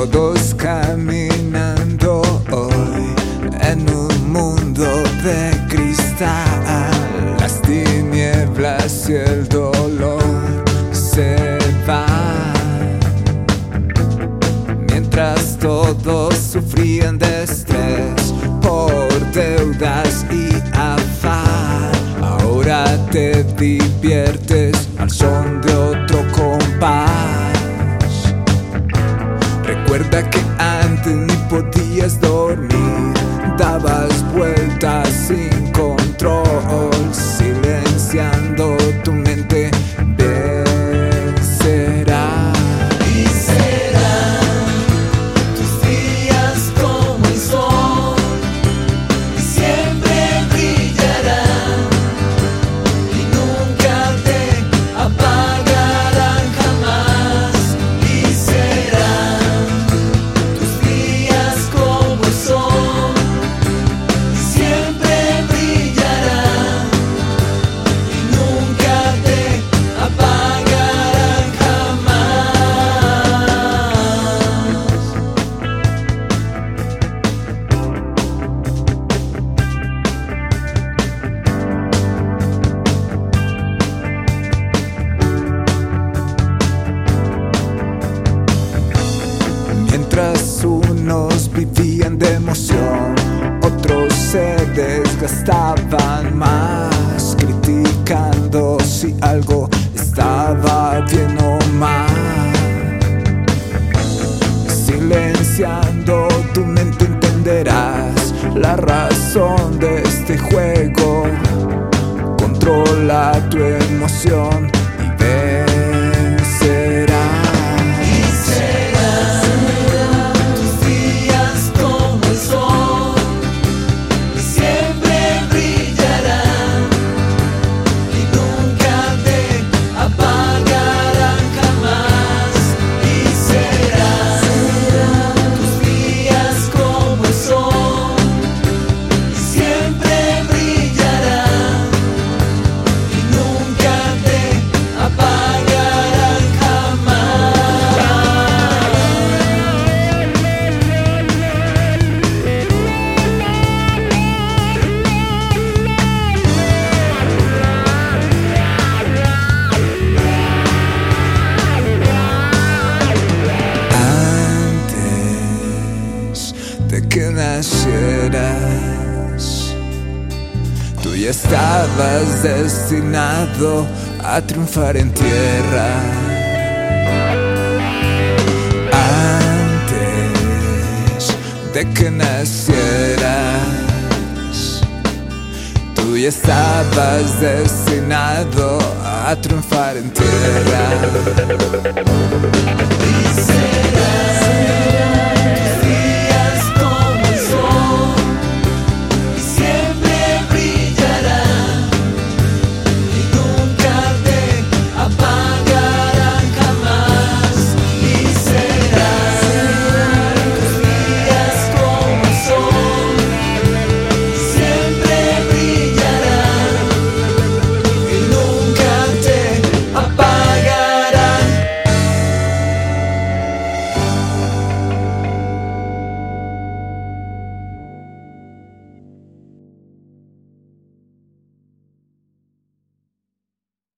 Todos caminando hoy en un mundo de cristal. Las tinieblas y el dolor se van. Mientras todos sufrían de estrés por deudas y afán. Ahora te diviertes al son de otro compás. Dormir, dabas vueltas sin control, silenciando tu mente. De emoción, otros se desgastaban más, criticando si algo estaba bien o mal. Silenciando tu mente entenderás la razón de este juego. Controla tu emoción de que nacieras, tú ya estabas destinado a triunfar en tierra. Antes de que nacieras, tú ya estabas destinado a triunfar en tierra.